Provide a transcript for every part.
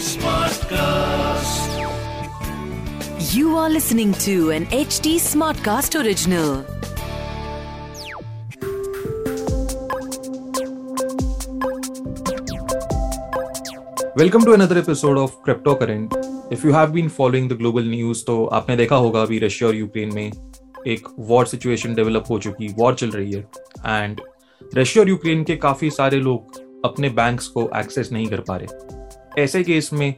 Smartcast. You are listening to an HD Smartcast original. Welcome to another episode of crypto current if you have been following the global news तो आपने देखा होगा अभी Russia और Ukraine में एक war situation develop हो चुकी वॉर चल रही है एंड रशिया और यूक्रेन के काफ़ी सारे लोग अपने बैंक्स को एक्सेस नहीं कर पा रहे। ऐसे केस में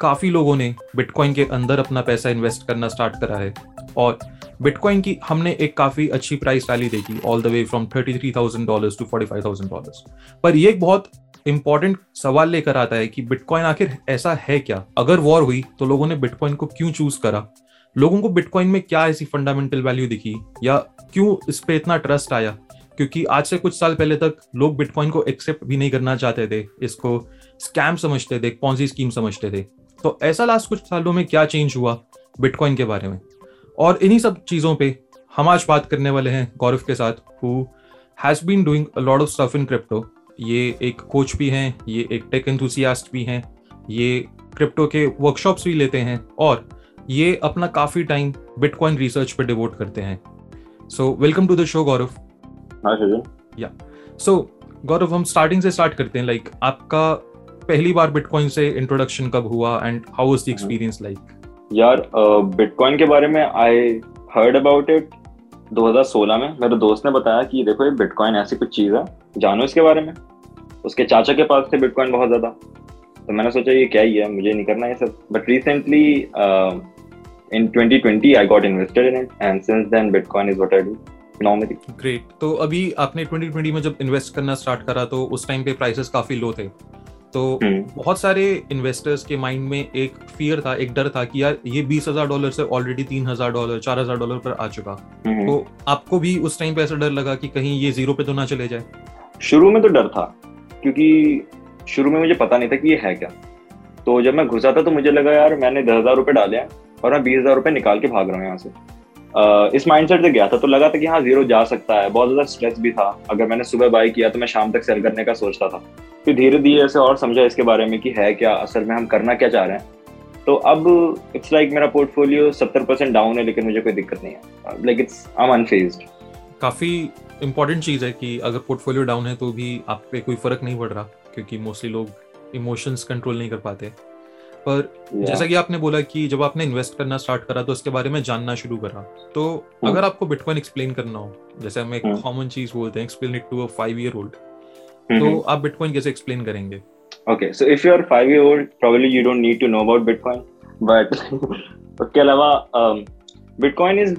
काफ़ी लोगों ने बिटकॉइन के अंदर अपना पैसा इन्वेस्ट करना स्टार्ट करा है और बिटकॉइन की हमने एक काफ़ी अच्छी प्राइस रैली देखी all the way from thirty three thousand dollar to forty five thousand dollar पर यह एक बहुत इंपॉर्टेंट सवाल लेकर आता है कि बिटकॉइन आखिर ऐसा है क्या? अगर वॉर हुई तो लोगों ने बिटकॉइन को क्यों चूज़ करा? लोगों को बिटकॉइन में क्या ऐसी फंडामेंटल वैल्यू दिखी? या क्यों इस पे इतना ट्रस्ट आया? क्योंकि आज से कुछ साल पहले तक लोग बिटकॉइन को एक्सेप्ट भी नहीं करना चाहते थे, इसको स्कैम समझते थे पॉन्जी स्कीम समझते थे। तो ऐसा लास्ट कुछ सालों में क्या चेंज हुआ बिटकॉइन के बारे में? और इन्हीं सब चीज़ों पे हम आज बात करने वाले हैं गौरव के साथ who has been doing a of stuff in crypto ये एक कोच भी हैं, ये एक टेक एंथुसियास्ट भी हैं, ये क्रिप्टो के वर्कशॉप्स भी लेते हैं, और ये अपना काफ़ी टाइम बिटकॉइन रिसर्च पे डिवोट करते हैं। So welcome to the show Gaurav. Yeah so Gaurav हम स्टार्टिंग से स्टार्ट करते हैं लाइक like, आपका पहली बार बिटकॉइन से इंट्रोडक्शन कब हुआ and how was the experience like यार बिटकॉइन uh, के बारे में आई हर्ड अबाउट इट 2016 में। मेरे दोस्त ने बताया कि देखो ये बिटकॉइन ऐसी कुछ चीज़ है जानो इसके बारे में। उसके चाचा के पास थे बिटकॉइन बहुत ज़्यादा। तो मैंने सोचा ये क्या ही है मुझे नहीं करना ये सब। But recently in 2020 I got invested in it and since then bitcoin is what I do normally great तो अभी आपने 2020 में जब इन्वेस्ट करना स्टार्ट करा तो उस टाइम पे प्राइसेस काफ़ी लो थे। तो हम्म। बहुत सारे इन्वेस्टर्स के माइंड में एक फियर था एक डर था कि यार ये बीस हज़ार डॉलर से ऑलरेडी तीन हज़ार डॉलर चार हज़ार डॉलर पर आ चुका। तो आपको भी उस टाइम पे ऐसा डर लगा कि कहीं ये ज़ीरो पे तो ना चले जाए? शुरू में तो डर था क्योंकि शुरू में मुझे पता नहीं था कि ये है क्या। तो जब मैं घुसा था तो मुझे लगा यार मैंने दस हज़ार रुपये डाले हैं और मैं बीस हज़ार रुपये निकाल के भाग रहा हूँ यहाँ से। इस माइंडसेट से गया था तो लगा था कि हाँ ज़ीरो जा सकता है। बहुत ज़्यादा स्ट्रेस भी था। अगर मैंने सुबह बाई किया तो मैं शाम तक सेल करने का सोचता था। फिर धीरे धीरे ऐसे और समझा इसके बारे में कि है क्या, असल में हम करना क्या चाह रहे हैं। तो अब इट्स लाइक like मेरा पोर्टफोलियो सत्तर परसेंट डाउन है, लेकिन मुझे कोई दिक्कत नहीं है। लाइक इट्स आई एम काफ़ी इंपॉर्टेंट चीज़ है कि अगर पोर्टफोलियो डाउन है तो भी आप पे कोई फ़र्क नहीं पड़ रहा, क्योंकि मोस्टली लोग इमोशंस कंट्रोल नहीं कर पाते। पर जैसा कि आपने बोला कि जब आपने इन्वेस्ट करना स्टार्ट करा तो उसके बारे में जानना शुरू करा तो अगर आपको बिटकॉइन एक्सप्लेन करना हो जैसे हम एक। कॉमन चीज़ बोलते हैं explain it to a five year old. तो आप बिटकॉइन कैसे एक्सप्लेन करेंगे Okay, so if you're five year old, probably you don't need to know about Bitcoin. But उसके अलावा Bitcoin is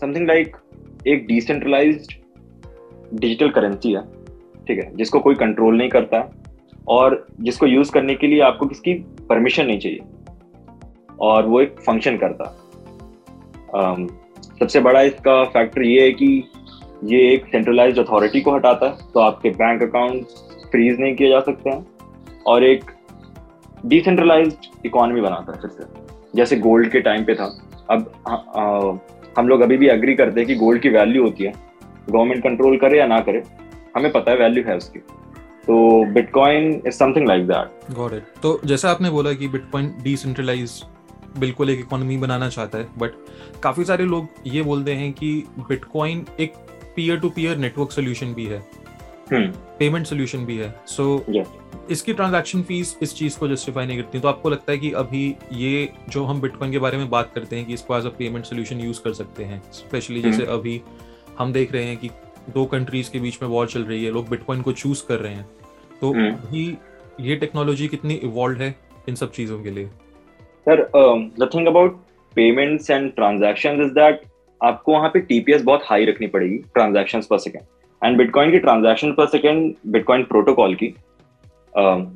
something like एक decentralized digital currency है ठीक है जिसको कोई कंट्रोल नहीं करता और जिसको यूज़ करने के लिए आपको किसकी परमिशन नहीं चाहिए। और वो एक फ़ंक्शन करता। Um, सबसे बड़ा इसका फैक्टर ये है कि ये एक सेंट्रलाइज अथॉरिटी को हटाता है तो आपके बैंक अकाउंट फ्रीज नहीं किए जा सकते हैं। और एक डिसेंट्रलाइज इकोनॉमी बनाता है फिर से। जैसे गोल्ड के टाइम पे था। अब आ, आ, हम लोग अभी भी एग्री करते हैं कि गोल्ड की वैल्यू होती है। गवर्नमेंट कंट्रोल करे या ना करे हमें पता है वैल्यू है उसकी। तो bitcoin is something like that got it तो जैसा आपने बोला कि बिटकॉइन डिसेंट्रलाइज बिल्कुल एक इकोनॉमी बनाना चाहता है बट काफ़ी सारे लोग ये बोलते हैं कि बिटकॉइन एक peer to peer network solution भी है। पेमेंट सोल्यूशन भी है। So so, Yes. इसकी ट्रांजैक्शन फ़ीस इस चीज़ को जस्टिफाई नहीं करती तो आपको लगता है कि अभी ये जो हम बिटकॉइन के बारे में बात करते हैं कि इसको as a payment solution use कर सकते हैं स्पेशली जैसे अभी हम देख रहे हैं कि दो कंट्रीज़ के बीच में वॉर चल रही है लोग बिटकॉइन को चूज़ कर रहे हैं। तो हम्म। अभी ये टेक्नोलॉजी कितनी इवॉल्व है इन सब चीज़ों के लिए? Sir the thing about payments and transactions is that आपको वहाँ पे टीपीएस बहुत हाई रखनी पड़ेगी ट्रांजैक्शंस पर सेकंड एंड बिटकॉइन की ट्रांजैक्शन पर सेकंड बिटकॉइन प्रोटोकॉल की um,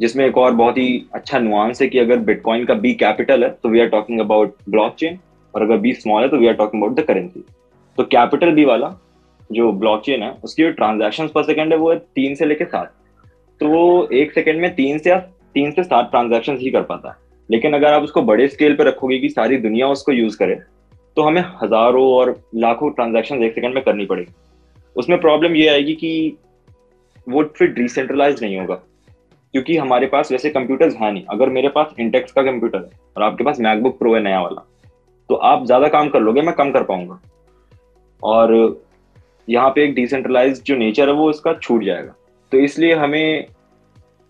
जिसमें एक और बहुत ही अच्छा नुआंस है कि अगर बिटकॉइन का बी कैपिटल है तो we are talking about blockchain और अगर बी स्मॉल है तो we are talking about the currency तो कैपिटल बी वाला जो ब्लॉकचेन है, उसकी जो ट्रांजेक्शन पर सेकेंड है, वो है तीन से लेके सात। तो वो एक सेकेंड में तीन से तीन से सात ट्रांजेक्शन ही कर पाता है। लेकिन अगर आप उसको बड़े स्केल पर रखोगे कि सारी दुनिया उसको यूज़ करे तो हमें हज़ारों और लाखों ट्रांजेक्शन एक सेकेंड में करनी पड़ेगी। उसमें प्रॉब्लम ये आएगी कि वो फिर डिसेंट्रलाइज नहीं होगा, क्योंकि हमारे पास वैसे कंप्यूटर्स हैं नहीं। अगर मेरे पास इंटेक्स का कंप्यूटर है और आपके पास मैकबुक प्रो है नया वाला तो आप ज़्यादा काम कर लोगे, मैं कम कर पाऊँगा। और यहाँ पे एक डिसेंट्रलाइज जो नेचर है वो इसका छूट जाएगा। तो इसलिए हमें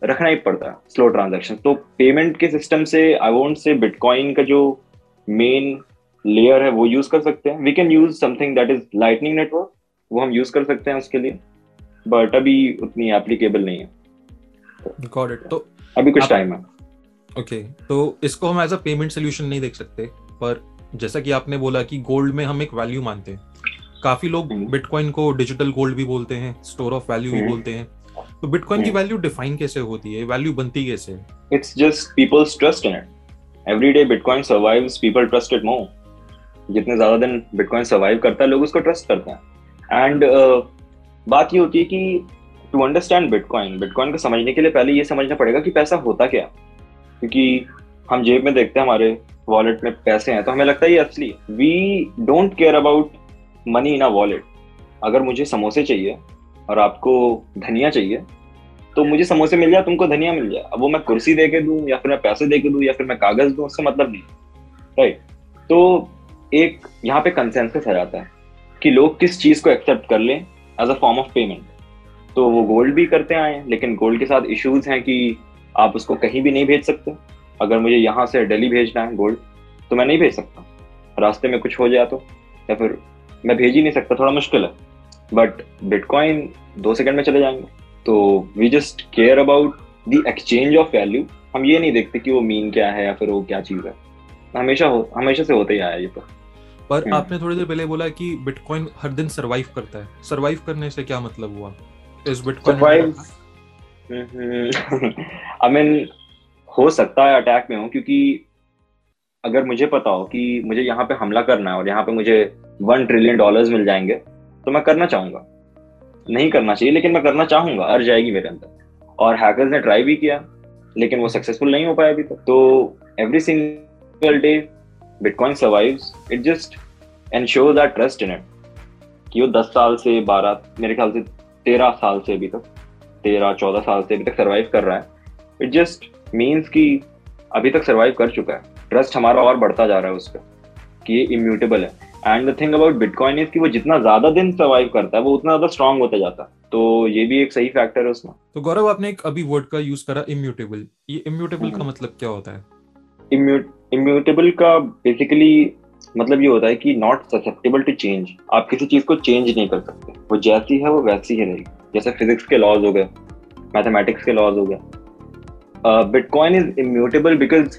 रखना ही पड़ता है स्लो ट्रांजेक्शन तो पेमेंट के सिस्टम से आई वोंट से बिटकॉइन का जो मेन लेयर है वो यूज़ कर सकते हैं। We can use something that is lightning network वो हम यूज़ कर सकते हैं उसके लिए। बट अभी उतनी एप्लीकेबल नहीं है। गॉट इट तो अभी कुछ टाइम है। ओके तो इसको हम एज अ पेमेंट सोल्यूशन नहीं देख सकते। पर जैसा कि आपने बोला कि गोल्ड में हम एक वैल्यू मानते हैं। काफ़ी लोग हम्म। बिटकॉइन को डिजिटल गोल्ड भी बोलते हैं स्टोर ऑफ़ वैल्यू भी हम्म। बोलते हैं तो बिटकॉइन की हम्म। वैल्यू डिफाइन कैसे होती है वैल्यू बनती कैसे है it's just people's trust in it. Every day Bitcoin survives, people trust it जितने ज़्यादा दिन Bitcoin survive करता है लोग उसको ट्रस्ट करते हैं एंड uh, बात ये होती है कि टू अंडरस्टैंड बिटकॉइन बिटकॉइन को समझने के लिए पहले ये समझना पड़ेगा कि पैसा होता क्या। क्योंकि हम जेब में देखते हैं हमारे वॉलेट में पैसे हैं तो हमें लगता है ये असली we don't care about money in a wallet अगर मुझे समोसे चाहिए और आपको धनिया चाहिए तो मुझे समोसे मिल जाए, तुमको धनिया मिल जाए। अब वो मैं कुर्सी दे के दूँ या फिर मैं पैसे दे के दूँ या फिर मैं कागज़ दूँ, उसका मतलब नहीं। राइट तो एक यहाँ पे कंसेंसस आ जाता है कि लोग किस चीज़ को एक्सेप्ट कर लें as a form of payment तो वो गोल्ड भी करते आए, लेकिन गोल्ड के साथ इश्यूज़ हैं कि आप उसको कहीं भी नहीं भेज सकते। अगर मुझे यहाँ से दिल्ली भेजना है गोल्ड तो मैं नहीं भेज सकता। रास्ते में कुछ हो जाए तो या फिर मैं भेज ही नहीं सकता थोड़ा मुश्किल है। बट बिटकॉइन दो सेकंड में चले जाएँगे। तो we just care about the exchange of value हम ये नहीं देखते कि वो मीन क्या है या फिर वो क्या चीज़ है। हमेशा हो हमेशा से होता ही आया ये तो। पर हम्म। आपने थोड़ी देर पहले बोला कि बिटकॉइन हर दिन सरवाइव करता है। सरवाइव करने से क्या मतलब हुआ? इस बिटकॉइन आई मीन हो सकता है अटैक में हो क्योंकि अगर मुझे पता हो कि मुझे यहाँ पे हमला करना है और यहाँ पे मुझे वन ट्रिलियन डॉलर्स मिल जाएँगे तो मैं करना चाहूँगा। नहीं करना चाहिए, लेकिन मैं करना चाहूँगा अर्ज़ जाएगी मेरे अंदर। और हैकर्स ने ट्राई भी किया, लेकिन वो सक्सेसफुल नहीं हो पाया अभी तक। तो every single day bitcoin survives it just ensure that trust in it कि वो दस साल से बारह, मेरे ख्याल से तेरह साल से अभी तक, तेरह, चौदह साल से अभी तक सर्वाइव कर रहा है। इट जस्ट मीन्स कि अभी तक सर्वाइव कर चुका है। ट्रस्ट हमारा और बढ़ता जा रहा है उस पर, कि ये इम्यूटेबल है। And the thing about bitcoin is कि वो जितना ज़्यादा दिन सर्वाइव करता है वो उतना ज़्यादा स्ट्रांग होता जाता है। तो ये भी एक सही फैक्टर है उसमें। तो गौरव आपने एक अभी वर्ड का यूज़ करा इम्यूटेबल ये इम्यूटेबल का हम्म। मतलब क्या होता है? इम्यूटेबल का बेसिकली मतलब ये होता है कि नॉट ससेप्टेबल टू चेंज आप किसी चीज़ को चेंज नहीं कर सकते। वो जैसी है वो वैसी ही रहेगी। जैसे फिजिक्स के लॉज हो गए मैथमेटिक्स के लॉज हो गए। बिटकॉइन इज़ इम्यूटेबल बिकॉज़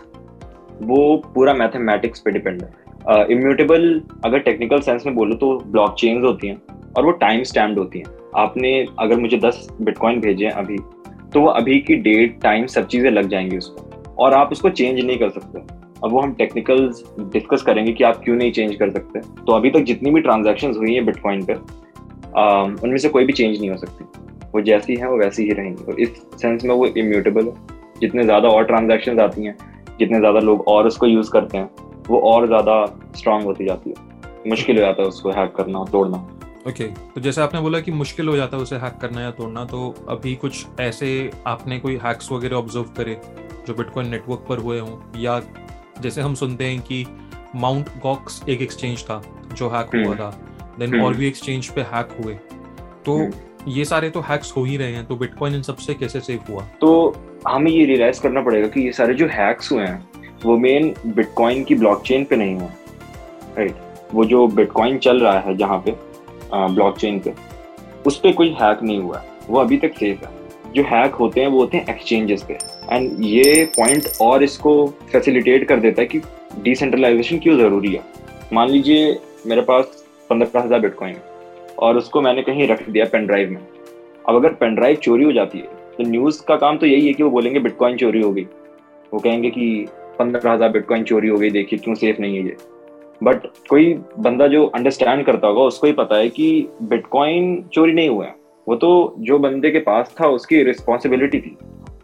वो पूरा मैथमेटिक्स पे डिपेंड है। इम्यूटेबल uh, अगर टेक्निकल सेंस में बोलो तो ब्लॉक होती हैं और वो टाइम स्टैम्ड होती हैं। आपने अगर मुझे दस बिटकॉइन भेजे हैं अभी तो वो अभी की डेट टाइम सब चीज़ें लग जाएँगी उसको। और आप उसको चेंज नहीं कर सकते। अब वो हम टेक्निकल डिस्कस करेंगे कि आप क्यों नहीं चेंज कर सकते। तो अभी तक जितनी भी ट्रांजेक्शन हुई हैं बिटकॉइन पर उनमें से कोई भी चेंज नहीं हो सकती। वो जैसी है वो वैसी ही रहेंगी। तो इस सेंस में वो इम्यूटेबल है। जितने ज़्यादा और ट्रांजेक्शन आती हैं जितने ज़्यादा लोग और उसको यूज़ करते हैं वो और ज़्यादा स्ट्रांग होती जाती है मुश्किल हो जाता है उसको हैक करना तोड़ना ओके okay, तो जैसे आपने बोला कि मुश्किल हो जाता है उसे हैक करना या तोड़ना तो अभी कुछ ऐसे आपने कोई हैक्स वगैरह ऑब्ज़र्व करे जो बिटकॉइन नेटवर्क पर हुए हों या जैसे हम सुनते हैं कि माउंट गॉक्स एक एक्सचेंज था जो हैक हुआ हम्म। था देन हम्म। और भी एक्सचेंज पे हैक हुए तो हम्म। ये सारे तो हैक्स हो ही रहे हैं तो बिटकॉइन इन सबसे कैसे सेफ़ हुआ तो हमें ये रियलाइज़ करना पड़ेगा कि ये सारे जो हैक्स हुए हैं वो मेन बिटकॉइन की ब्लॉकचेन पे नहीं हुआ राइट right? वो जो बिटकॉइन चल रहा है जहाँ पे ब्लॉकचेन पे, उस पर कोई हैक नहीं हुआ। है वो अभी तक सेफ़ है। जो हैक होते हैं, वो होते हैं एक्सचेंजेस पे। एंड ये पॉइंट और इसको फैसिलिटेट कर देता है कि डिसेंट्रलाइजेशन क्यों ज़रूरी है? मान लीजिए मेरे पास पंद्रह हज़ार बिटकॉइन है और उसको मैंने कहीं रख दिया पेन ड्राइव में। अब अगर पेन ड्राइव चोरी हो जाती है तो न्यूज़ का काम तो यही है कि वो बोलेंगे बिटकॉइन चोरी हो गई। वो कहेंगे कि पंद्रह हज़ार बिटकॉइन चोरी हो गई देखिए क्यों सेफ़ नहीं है ये। बट कोई बंदा जो अंडरस्टैंड करता होगा, उसको ही पता है कि बिटकॉइन चोरी नहीं हुआ है। वो तो जो बंदे के पास था, उसकी रिस्पॉन्सिबिलिटी थी।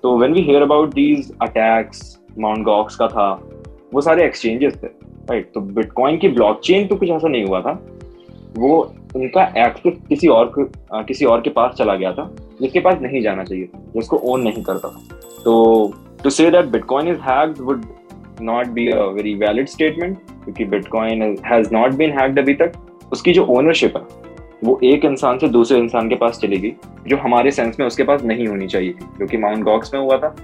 तो when we hear about these attacks Mount Gox का था, वो सारे एक्सचेंजेस थे राइट तो बिटकॉइन की ब्लॉकचेन तो कुछ ऐसा नहीं हुआ था। वो उनका एक्सेस किसी और किसी और के पास चला गया था, जिसके पास नहीं जाना चाहिए जिसको ओन नहीं करता था। तो to say that bitcoin is hacked would not be a very valid statement क्योंकि bitcoin has not been hacked अभी तक। उसकी जो ओनरशिप है वो एक इंसान से दूसरे इंसान के पास चली गई जो हमारे सेंस में उसके पास नहीं होनी चाहिए थी जो कि माउंट गॉक्स में हुआ था।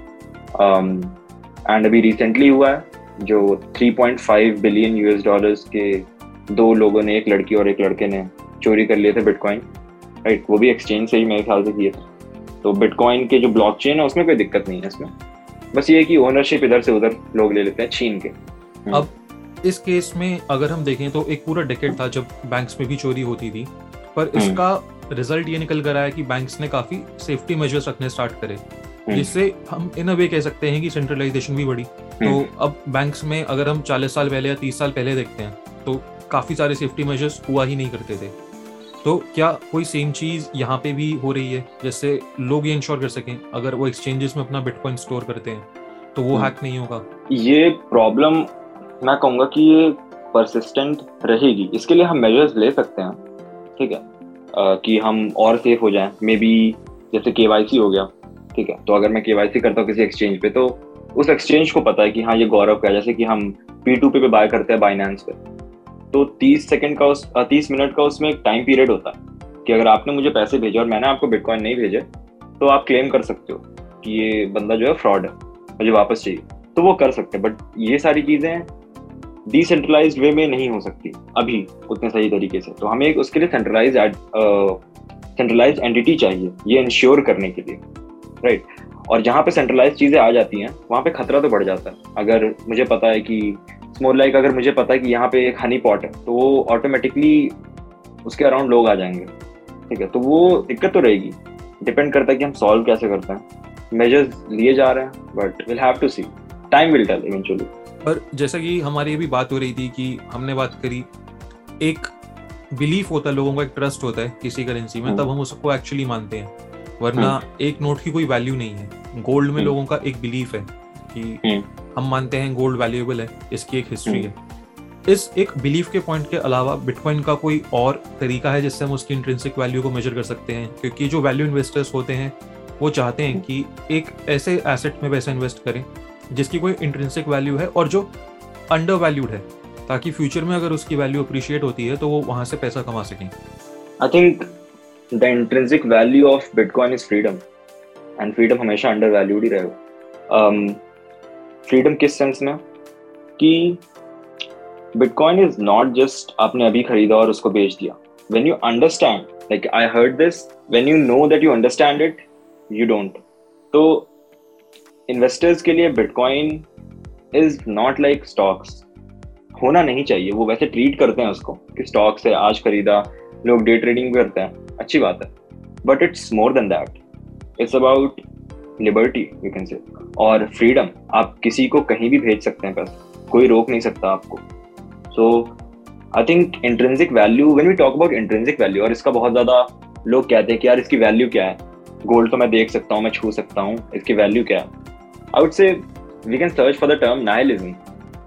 एंड um, अभी रिसेंटली हुआ है जो 3.5 बिलियन यूएस डॉलर्स के दो लोगों ने एक लड़की और एक लड़के ने चोरी कर लिए थे बिटकॉइन राइट वो भी एक्सचेंज से ही मेरे ख्याल से किए थे। तो बिटकॉइन के जो ब्लॉकचेन है उसमें कोई दिक्कत नहीं है इसमें। बस ये कि ओनरशिप इधर से उधर लोग ले लेते हैं छीन के हम्म। अब इस केस में अगर हम देखें तो एक पूरा डेकेट था जब बैंक्स में भी चोरी होती थी पर हम्म। इसका रिज़ल्ट ये निकल कर आया कि बैंक्स ने काफ़ी सेफ्टी मेजर्स रखने स्टार्ट करे हम्म। जिससे हम इन अ वे कह सकते हैं कि सेंट्रलाइजेशन भी बढ़ी तो अब बैंक्स में अगर हम 40 साल पहले या 30 साल पहले देखते हैं तो काफ़ी सारे सेफ्टी मेजर्स हुआ ही नहीं करते थे तो क्या कोई सेम चीज़ यहाँ पे भी हो रही है जैसे लोग ये इंश्योर कर सकें? अगर वो एक्सचेंजेस में अपना बिटकॉइन स्टोर करते हैं तो वो हैक नहीं होगा? ये प्रॉब्लम मैं कहूँगा कि ये परसिस्टेंट रहेगी। इसके लिए हम मेजर्स ले सकते हैं ठीक है? कि हम और सेफ़ हो जाएँ। मे बी जैसे के हो गया ठीक है? तो अगर मैं के करता हूँ किसी एक्सचेंज पे तो उस एक्सचेंज को पता है कि हाँ ये गौरव का है। जैसे कि हम पी टू पे पे बाय करते हैं बाइनेंस पे। तो तीस सेकंड का उस तीस मिनट का उसमें एक टाइम पीरियड होता है कि अगर आपने मुझे पैसे भेजे और मैंने आपको बिटकॉइन नहीं भेजे तो आप क्लेम कर सकते हो कि ये बंदा जो है फ्रॉड है, मुझे वापस चाहिए। तो वो कर सकते हैं बट ये सारी चीज़ें डिसेंट्रलाइज वे में नहीं हो सकती अभी उतने सही तरीके से। तो हमें एक उसके लिए सेंट्रलाइज सेंट्रलाइज एंटिटी चाहिए, ये इंश्योर करने के लिए राइट right? और जहाँ पे सेंट्रलाइज चीज़ें आ जाती हैं, वहाँ पे खतरा तो बढ़ जाता है। अगर मुझे पता है कि मोर लाइक अगर मुझे पता है कि यहाँ पे एक हनी पॉट है तो वो ऑटोमेटिकली उसके अराउंड लोग आ जाएँगे। ठीक है? तो वो दिक्कत तो रहेगी। डिपेंड करता है कि हम सॉल्व कैसे करते हैं। मेजर्स लिए जा रहे हैं but will have to see time will tell eventually पर जैसा कि हमारी अभी बात हो रही थी कि हमने बात करी एक बिलीफ होता है लोगों का एक ट्रस्ट होता है किसी करेंसी में हम्म। तब हम उसको एक्चुअली मानते हैं। वरना हम्म। एक नोट की कोई वैल्यू नहीं है। गोल्ड में हम्म। लोगों का एक बिलीफ है कि हम मानते हैं गोल्ड वैल्यूएबल है इसकी एक हिस्ट्री है। इस एक बिलीफ के पॉइंट के अलावा बिटकॉइन का कोई और तरीका है जिससे हम उसकी इंट्रेंसिक वैल्यू को मेजर कर सकते हैं? क्योंकि जो वैल्यू इन्वेस्टर्स होते हैं वो चाहते हैं कि एक ऐसे एसेट में पैसा इन्वेस्ट करें जिसकी कोई इंट्रेंसिक वैल्यू है और जो अंडर वैल्यूड है ताकि फ्यूचर में अगर उसकी वैल्यू अप्रिशिएट होती है तो वो वहाँ से पैसा कमा सकें। I think the intrinsic value of bitcoin is freedom and freedom हमेशा अंडर वैल्यूड ही रहेगा फ्रीडम किस सेंस में? कि बिटकॉइन इज़ नॉट जस्ट आपने अभी खरीदा और उसको बेच दिया। When you understand like I heard this when you know that you understand it you don't तो इन्वेस्टर्स के लिए bitcoin is not like stocks होना नहीं चाहिए। वो वैसे ट्रीट करते हैं उसको कि स्टॉक से आज खरीदा, लोग डे ट्रेडिंग भी करते हैं। अच्छी बात है। But it's more than that it's about liberty you can say और फ्रीडम आप किसी को कहीं भी भेज सकते हैं पैसा कोई रोक नहीं सकता आपको। So I think intrinsic value when we talk about intrinsic value और इसका बहुत ज़्यादा लोग कहते हैं कि यार इसकी वैल्यू क्या है? गोल्ड तो मैं देख सकता हूँ, मैं छू सकता हूँ। इसकी वैल्यू क्या है? I would say we can search for the term nihilism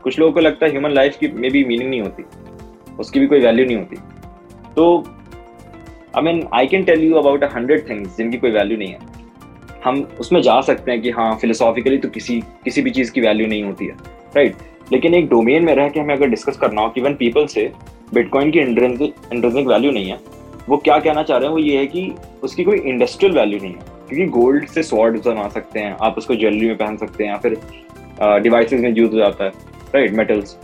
कुछ लोगों को लगता है ह्यूमन लाइफ की मे बी मीनिंग नहीं होती। उसकी भी कोई वैल्यू नहीं होती। तो I mean I can tell you about a hundred things जिनकी कोई वैल्यू नहीं है। हम उसमें जा सकते हैं कि हाँ फिलोसॉफिकली तो किसी किसी भी चीज़ की वैल्यू नहीं होती है राइट लेकिन एक डोमेन में रह के हमें अगर डिस्कस करना हो कि वन पीपल से बिटकॉइन की इंट्रेंसिक वैल्यू नहीं है, वो क्या कहना चाह रहे हैं, वो ये है कि उसकी कोई इंडस्ट्रियल वैल्यू नहीं है, क्योंकि गोल्ड से स्वॉर्ड बना सकते हैं, आप उसको ज्वेलरी में पहन सकते हैं, या फिर डिवाइसेस में यूज़ हो जाता है राइट मेटल्स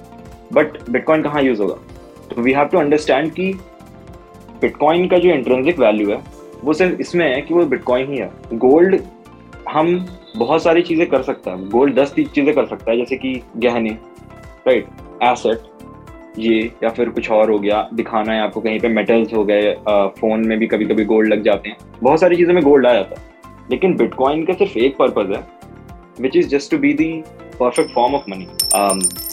बट बिटकॉइन कहाँ यूज़ होगा? तो वी हैव टू अंडरस्टैंड कि बिटकॉइन का जो इंट्रेंसिक वैल्यू है वो सिर्फ़ इसमें है कि वो बिटकॉइन ही है। गोल्ड हम बहुत सारी चीज़ें कर सकते हैं। गोल्ड दस चीज़ें कर सकता है, जैसे कि गहने राइट एसेट ये या फिर कुछ और हो गया, दिखाना है आपको, कहीं पे मेटल्स हो गए फ़ोन में भी कभी कभी गोल्ड लग जाते हैं। बहुत सारी चीज़ों में गोल्ड आ जाता है। लेकिन बिटकॉइन का सिर्फ़ एक पर्पज है which is just to be the perfect form of money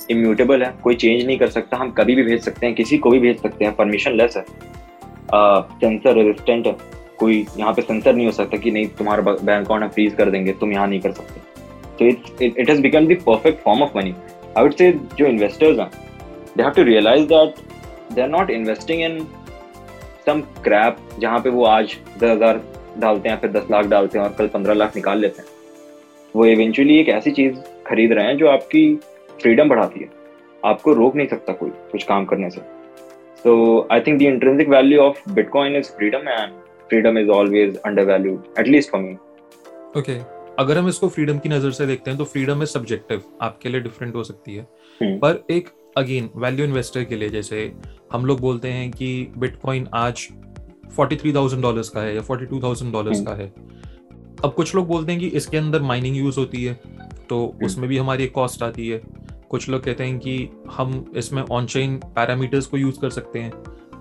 immutable है, कोई चेंज नहीं कर सकता। हम कभी भी भेज सकते हैं, किसी को भी भेज सकते हैं परमिशन लेस है सेंसर रेजिस्टेंट है। कोई यहाँ पे सेंसर नहीं हो सकता कि नहीं, तुम्हारा बैंक अकाउंट हम फ्रीज कर देंगे, तुम यहाँ नहीं कर सकते। तो it it has become the perfect form of money I would say जो इन्वेस्टर्स हैं they have to realise that they are not investing in some crap जहाँ पे वो आज दस हज़ार डालते हैं फिर दस लाख डालते हैं और कल पंद्रह लाख निकाल लेते हैं। वो इवेंचुअली एक ऐसी चीज़ खरीद रहे हैं जो आपकी फ्रीडम बढ़ाती है। आपको रोक नहीं सकता कोई कुछ काम करने से। So I think the intrinsic value of bitcoin is freedom and freedom is always undervalued at least for me okay अगर हम इसको फ्रीडम की नज़र से देखते हैं तो फ्रीडम इज़ सब्जेक्टिव आपके लिए डिफरेंट हो सकती है हम्म। पर एक अगेन वैल्यू इन्वेस्टर के लिए जैसे हम लोग बोलते हैं कि बिटकॉइन आज 43,000 डॉलर्स का है या 42,000 डॉलर्स हम्म। का है अब कुछ लोग बोलते हैं कि इसके अंदर माइनिंग यूज़ होती है तो हम्म। उसमें भी हमारी एक कॉस्ट आती है कुछ लोग कहते हैं कि हम इसमें ऑन चेन पैरामीटर्स को यूज़ कर सकते हैं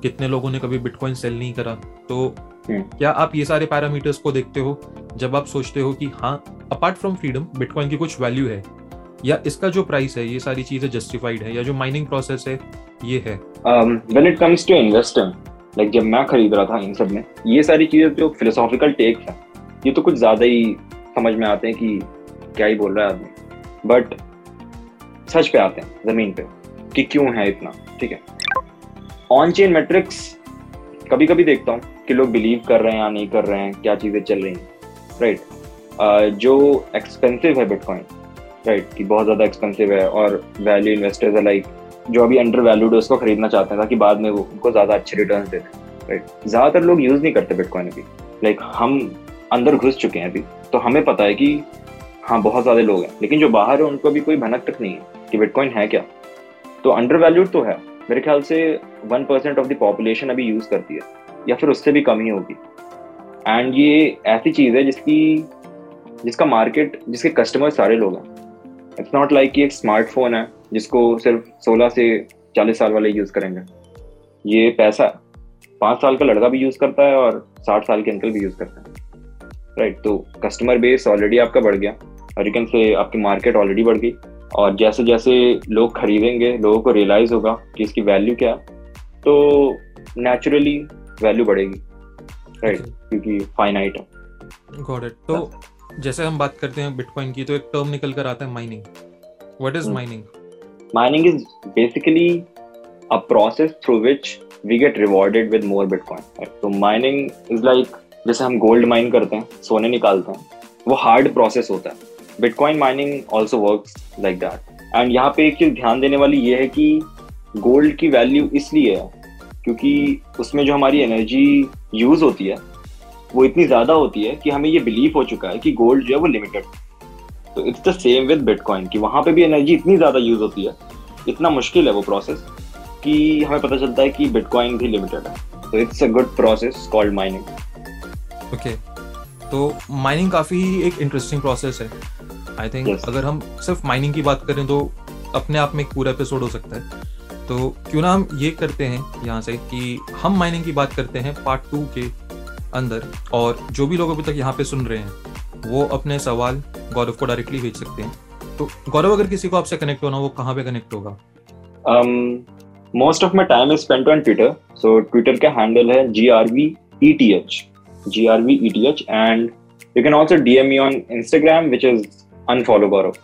कितने लोगों ने कभी बिटकॉइन सेल नहीं करा तो। क्या आप ये सारे पैरामीटर्स को देखते हो? जब आप सोचते हो कि हाँ अपार्ट फ्रॉम फ्रीडम बिटकॉइन की कुछ वैल्यू है या इसका जो प्राइस है ये सारी चीज़ें जस्टिफाइड है या जो माइनिंग प्रोसेस है ये है? When it comes to investing like जब मैं खरीद रहा था इन सब में ये सारी चीज़ें जो फिलोसॉफिकल टेक्स हैं ये तो कुछ ज़्यादा ही समझ में आते हैं कि क्या ही बोल रहा है आदमी। बट सच पे आते हैं ज़मीन पे कि क्यों है इतना ठीक है? ऑन चेन मेट्रिक्स कभी कभी देखता हूँ कि लोग बिलीव कर रहे हैं या नहीं कर रहे हैं क्या चीज़ें चल रही हैं राइट uh, जो एक्सपेंसिव है बिटकॉइन राइट कि बहुत ज़्यादा एक्सपेंसिव है और वैल्यू इन्वेस्टर्स है लाइक जो अभी अंडर वैल्यूड है उसको खरीदना चाहते हैं ताकि बाद में वो उनको ज़्यादा अच्छे रिटर्न दे दें राइट ज़्यादातर लोग यूज़ नहीं करते बिटकॉइन अभी। लाइक हम अंदर घुस चुके हैं अभी तो हमें पता है कि हाँ बहुत ज़्यादा लोग हैं लेकिन जो बाहर है उनको अभी कोई भनक तक नहीं है कि बिटकॉइन है क्या। तो अंडर वैल्यूड तो है मेरे ख्याल से one percent of the population अभी यूज़ करती है या फिर उससे भी कम ही होगी। एंड ये ऐसी चीज़ है जिसकी जिसका मार्केट जिसके कस्टमर सारे लोग हैं। इट्स नॉट लाइक कि एक स्मार्टफ़ोन है जिसको सिर्फ़ 16 से 40 साल वाले यूज़ करेंगे। ये पैसा पाँच साल का लड़का भी यूज़ करता है और साठ साल के अंकल भी यूज़ करते हैं। राइट right, तो कस्टमर बेस ऑलरेडी आपका बढ़ गया। और यू कैन से आपकी मार्केट ऑलरेडी बढ़ गई। और जैसे जैसे लोग खरीदेंगे लोगों को रियलाइज़ होगा कि इसकी वैल्यू क्या है तो नेचुरली वैल्यू बढ़ेगी राइट क्योंकि फाइनाइट है। गॉट इट तो जैसे हम बात करते हैं बिटकॉइन की तो एक टर्म निकल कर आता है mining what is. Mining mining? Is basically a process through which we get rewarded with more bitcoin right? so mining is like जैसे हम गोल्ड माइन करते हैं सोने निकालते हैं वो हार्ड प्रोसेस होता है। Bitcoin mining also work like that and यहाँ पे एक चीज़ ध्यान देने वाली ये है कि गोल्ड की वैल्यू इसलिए है क्योंकि उसमें जो हमारी एनर्जी यूज़ होती है, वो इतनी ज़्यादा होती है कि हमें ये बिलीव हो चुका है कि गोल्ड जो है वो लिमिटेड तो it's the same with bitcoin कि वहाँ पे भी एनर्जी इतनी ज़्यादा यूज़ होती है, इतना मुश्किल है वो प्रोसेस कि हमें पता चलता है कि बिटकॉइन भी लिमिटेड है। तो it's a good process called mining okay तो माइनिंग काफ़ी एक इंटरेस्टिंग प्रोसेस है। I think Yes. अगर हम सिर्फ़ माइनिंग की बात करें तो अपने आप में एक पूरा एपिसोड हो सकता है। तो क्यों ना हम ये करते हैं यहाँ से कि हम माइनिंग की बात करते हैं पार्ट टू के अंदर और जो भी लोग अभी तक यहाँ पे सुन रहे हैं वो अपने सवाल गौरव को डायरेक्टली भेज सकते हैं। तो गौरव अगर किसी को आपसे कनेक्ट होना वो कहाँ पे कनेक्ट होगा? Um most of my time is spent on twitter. So twitter का handle है grveth grveth and you can also dm me on instagram which is unfollow gaurav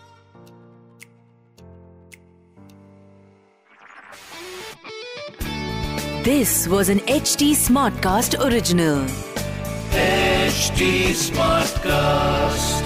This was an HT Smartcast original. HT Smartcast.